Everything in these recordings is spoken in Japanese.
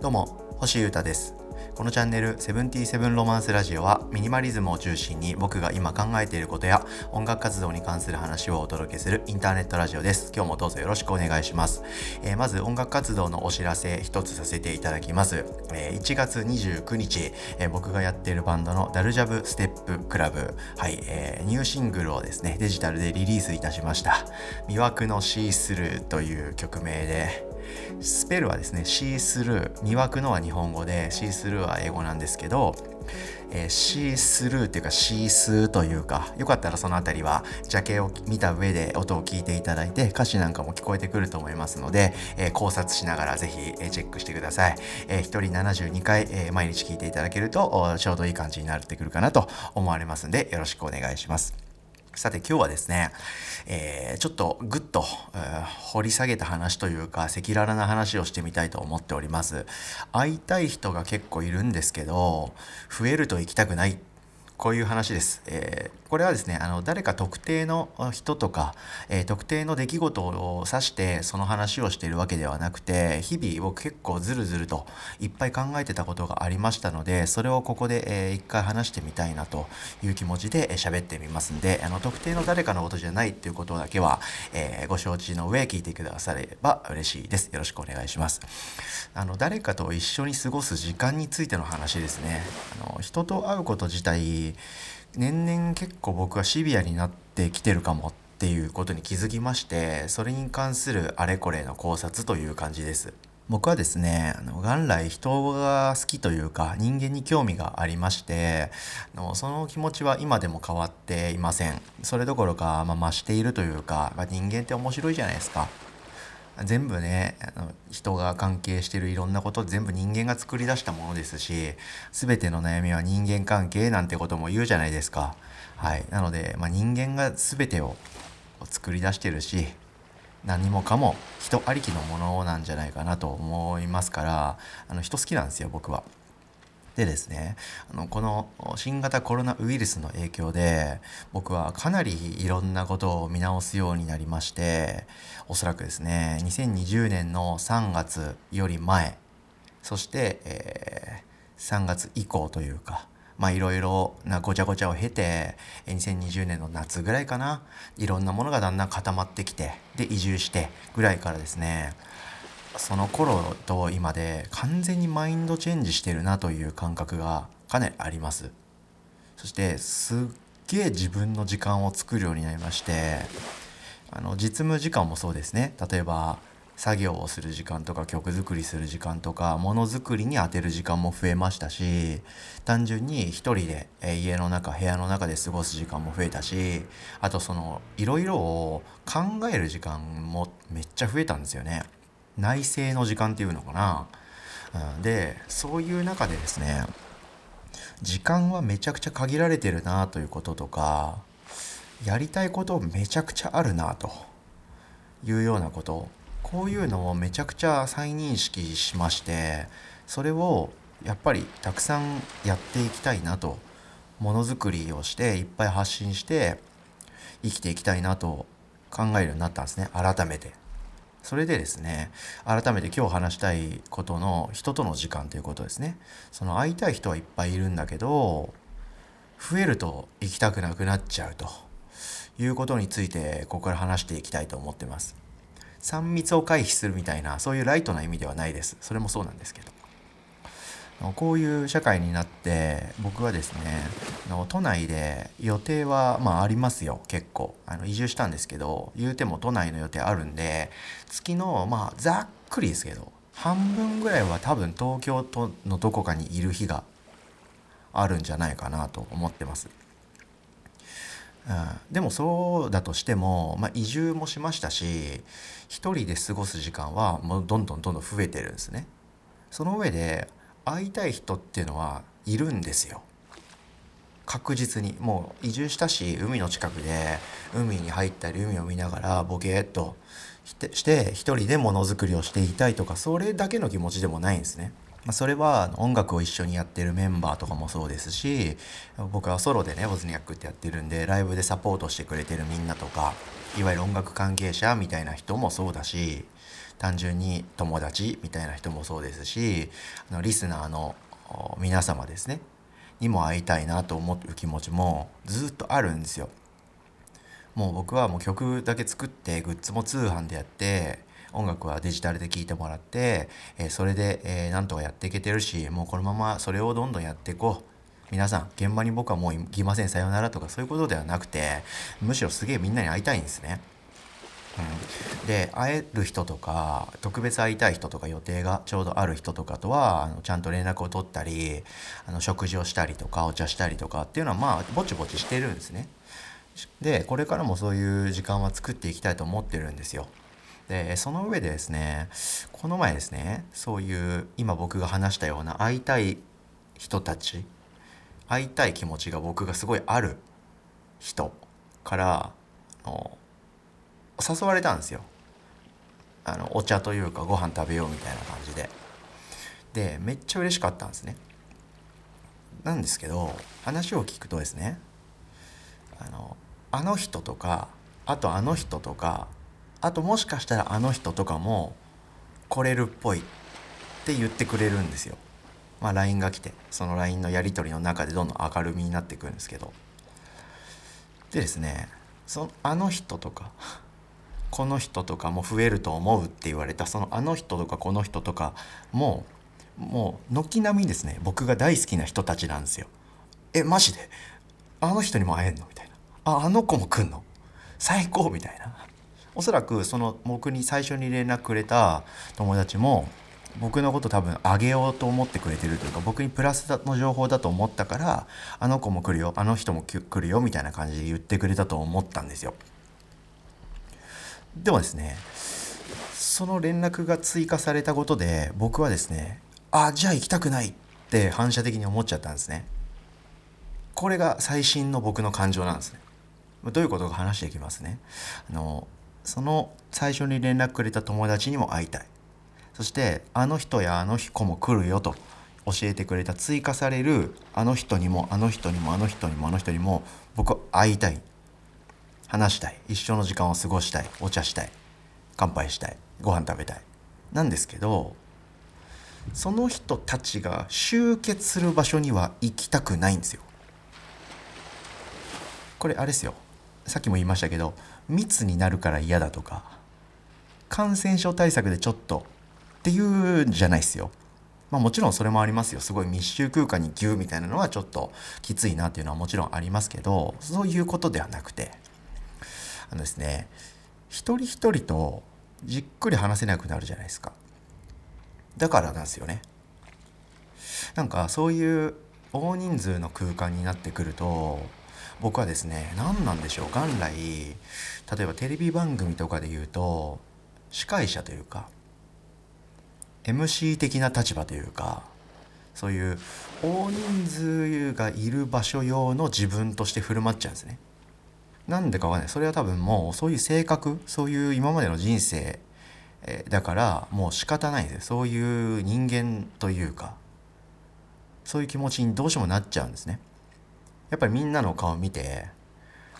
どうも星優太です。このチャンネル「セブンティーセブンロマンスラジオ」はミニマリズムを中心に僕が今考えていることや音楽活動に関する話をお届けするインターネットラジオです。今日もどうぞよろしくお願いします、えー、まず音楽活動のお知らせ一つさせていただきます、えー、1月29日、えー、僕がやっているバンドのダルジャブステップクラブ。はい、えー、ニューシングルをですねデジタルでリリースいたしました。魅惑のシースルーという曲名でスペルはですね、シースルー、魅惑のは日本語で、シースルーは英語なんですけど、えー、シースルーっていうかシースーというかよかったらその辺りはジャケを見た上で音を聞いていただいて歌詞なんかも聞こえてくると思いますので、えー、考察しながらぜひ、え、チェックしてください、えー、1人72回、え、毎日聞いていただけるとちょうどいい感じになってくるかなと思われますんでよろしくお願いします。さて今日はですね、えー、ちょっとぐっと、えー、掘り下げた話というか赤裸々な話をしてみたいと思っております。会いたい人が結構いるんですけど、増えると行きたくないこういう話です。えー、これはですね、あの誰か特定の人とか、えー、特定の出来事を指してその話をしているわけではなくて、日々僕結構ずるずるといっぱい考えてたことがありましたので、それをここで、えー、一回話してみたいなという気持ちで喋ってみますんで、あの特定の誰かのことじゃないっていうことだけは、えー、ご承知の上聞いてくだされば嬉しいです。よろしくお願いします。あの誰かと一緒に過ごす時間についての話ですね。あの人と会うこと自体年々結構僕はシビアになってきてるかもっていうことに気づきましてそれに関するあれこれの考察という感じです。僕はですねあの元来人が好きというか人間に興味がありましてあのその気持ちは今でも変わっていません。それどころか、まあ、増しているというか、まあ、人間って面白いじゃないですか。全部ねあの人が関係してるいろんなこと全部人間が作り出したものですし全ての悩みは人間関係なんてことも言うじゃないですか。はい、なので、まあ、人間が全てを作り出してるし何もかも人ありきのものなんじゃないかなと思いますからあの人好きなんですよ僕は。でですねあのこの新型コロナウイルスの影響で僕はかなりいろんなことを見直すようになりましておそらくですね2020年の3月より前そして、えー、3月以降というかまあいろいろなごちゃごちゃを経て2020年の夏ぐらいかないろんなものがだんだん固まってきてで移住してぐらいからですねその頃と今で完全にマインドチェンジしてるなという感覚がかなりありますそしてすっげえ自分の時間を作るようになりましてあの実務時間もそうですね例えば作業をする時間とか曲作りする時間とかものづくりに充てる時間も増えましたし単純に一人で、え家の中部屋の中で過ごす時間も増えたしあとそのいろいろを考える時間もめっちゃ増えたんですよね。内政の時間っていうのかな、うん、でそういう中でですね時間はめちゃくちゃ限られてるなということとかやりたいことめちゃくちゃあるなというようなこと。こういうのをめちゃくちゃ再認識しましてそれをやっぱりたくさんやっていきたいなとものづくりをしていっぱい発信して生きていきたいなと考えるようになったんですね改めて。それでですね改めて今日話したいことの人との時間ということですね。その会いたい人はいっぱいいるんだけど増えると行きたくなくなっちゃうということについてここから話していきたいと思ってます。3密を回避するみたいなそういうライトな意味ではないです。それもそうなんですけど。こういう社会になって僕はですね都内で予定はまあありますよ結構あの移住したんですけど言うても都内の予定あるんで月のまあざっくりですけど半分ぐらいは多分東京都のどこかにいる日があるんじゃないかなと思ってます。うん、でもそうだとしても、まあ、移住もしましたし一人で過ごす時間はもうどんどんどんどん増えてるんですね。その上で会いたい人っていうのはいるんですよ確実にもう移住したし海の近くで海に入ったり海を見ながらボケーっとして一人でものづくりをしていたいとかそれだけの気持ちでもないんですね。まあ、それは音楽を一緒にやってるメンバーとかもそうですし僕はソロでねボズニャックってやってるんでライブでサポートしてくれてるみんなとかいわゆる音楽関係者みたいな人もそうだし単純に友達みたいな人もそうですしあのリスナーの皆様ですねにも会いたいなと思う気持ちもずっとあるんですよ。もう僕はもう曲だけ作ってグッズも通販でやって音楽はデジタルで聴いてもらって、え、それで、えー、なんとかやっていけてるしもうこのままそれをどんどんやっていこう皆さん現場に僕はもう行きませんさようならとかそういうことではなくてむしろすげえみんなに会いたいんですね。うん、で会える人とか特別会いたい人とか予定がちょうどある人とかとはあのちゃんと連絡を取ったりあの食事をしたりとかお茶したりとかっていうのはまあぼちぼちしてるんですね。でこれからもそういう時間は作っていきたいと思ってるんですよ。でその上でですねこの前ですねそういう今僕が話したような会いたい人たち会いたい気持ちが僕がすごいある人からあの誘われたんですよ。あのお茶というかご飯食べようみたいな感じで。でめっちゃ嬉しかったんですね。なんですけど話を聞くとですねあのあの人とかあとあの人とかあともしかしたらあの人とかも来れるっぽいって言ってくれるんですよ。まあ、LINE が来てその LINE のやり取りの中でどんどん明るみになっていくんですけど。でですねそのあの人とかこの人とかも増えると思うって言われたそのあの人とかこの人とかももう軒並みですね。僕が大好きな人たちなんですよ。えマジで？あの人にも会えんの？みたいな。ああの子も来んの？最高みたいな。おそらくその僕に最初に連絡くれた友達も僕のこと多分あげようと思ってくれてるというか僕にプラスの情報だと思ったからあの子も来るよあの人も来るよみたいな感じで言ってくれたと思ったんですよ。でもですねその連絡が追加されたことで僕はですねあじゃあ行きたくないって反射的に思っちゃったんですね。これが最新の僕の感情なんですね。どういうことか話していきますね。あのその最初に連絡くれた友達にも会いたい。そしてあの人やあの子も来るよと教えてくれた追加されるあの人にもあの人にもあの人にもあの人にも僕は会いたい話したい。一緒の時間を過ごしたい。お茶したい。乾杯したい。ご飯食べたい。なんですけどその人たちが集結する場所には行きたくないんですよ。これあれですよ。さっきも言いましたけど密になるから嫌だとか感染症対策でちょっとっていうんじゃないですよ。まあもちろんそれもありますよ。すごい密集空間にギューみたいなのはちょっときついなっていうのはもちろんありますけど、そういうことではなくて、あのですね、一人一人とじっくり話せなくなるじゃないですか。だからなんですよね。なんかそういう大人数の空間になってくると、僕はですね何なんでしょう元来例えばテレビ番組とかで言うと司会者というか MC 的な立場というかそういう大人数がいる場所用の自分として振る舞っちゃうんですね。なんでかわかんないそれは多分もうそういう性格そういう今までの人生えだからもう仕方ないですそういう人間というかそういう気持ちにどうしてもなっちゃうんですね。やっぱりみんなの顔見て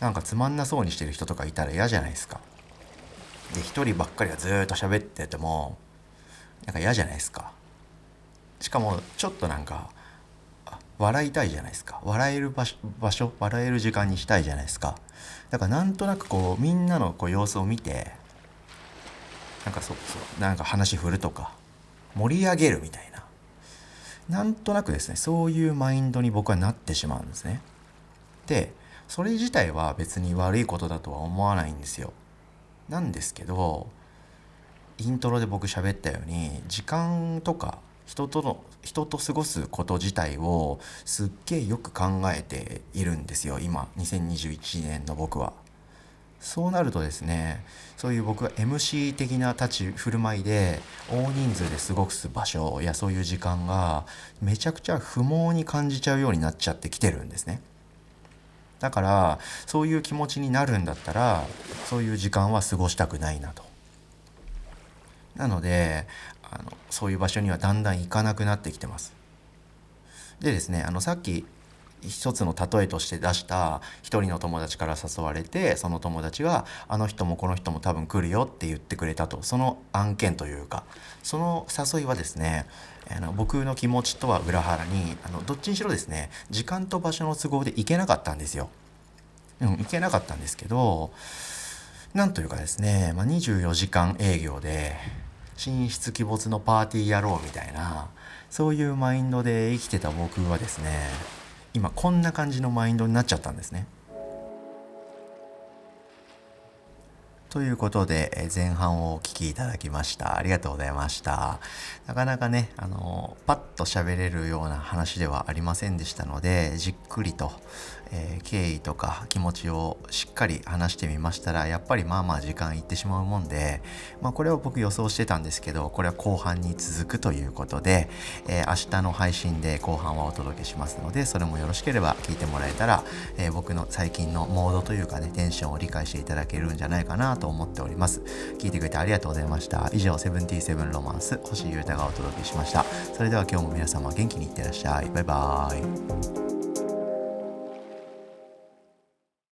なんかつまんなそうにしてる人とかいたら嫌じゃないですか。で一人ばっかりがずっと喋っててもなんか嫌じゃないですかしかもちょっとなんか笑いたいじゃないですか。笑える場所笑える時間にしたいじゃないですか。だからなんとなくこうみんなのこう様子を見てなんかそうそうなんか話振るとか盛り上げるみたいな。なんとなくですねそういうマインドに僕はなってしまうんですね。でそれ自体は別に悪いことだとは思わないんですよ。なんですけどイントロで僕喋ったように時間とか人との人と過ごすこと自体をすっげえよく考えているんですよ今2021年の僕は。そうなるとですねそういう僕が MC 的な立ち振る舞いで大人数で過ごす場所やそういう時間がめちゃくちゃ不毛に感じちゃうようになっちゃってきてるんですね。だからそういう気持ちになるんだったらそういう時間は過ごしたくないなと。なのであのそういう場所にはだんだん行かなくなってきてます。でですねあのさっき一つの例えとして出した一人の友達から誘われてその友達があの人もこの人も多分来るよって言ってくれたとその案件というかその誘いはですねあの僕の気持ちとは裏腹にあのどっちにしろですね時間と場所の都合で行けなかったんですよ。うん、行けなかったんですけどなんというかですね、まあ、24時間営業で神出鬼没のパーティーやろうみたいなそういうマインドで生きてた僕はですね今こんな感じのマインドになっちゃったんですね。ということで前半をお聞きいただきましたありがとうございましたなかなかねあのパッと喋れるような話ではありませんでしたのでじっくりとえー、経緯とか気持ちをしっかり話してみましたらやっぱりまあまあ時間いってしまうもんで、まあ、これを僕予想してたんですけどこれは後半に続くということで、えー、明日の配信で後半はお届けしますのでそれもよろしければ聞いてもらえたら、えー、僕の最近のモードというかねテンションを理解していただけるんじゃないかなと思っております。聞いてくれてありがとうございました。以上セブンティーセブンロマンス星優太がお届けしました。それでは今日も皆様元気にいってらっしゃい。バイバーイ。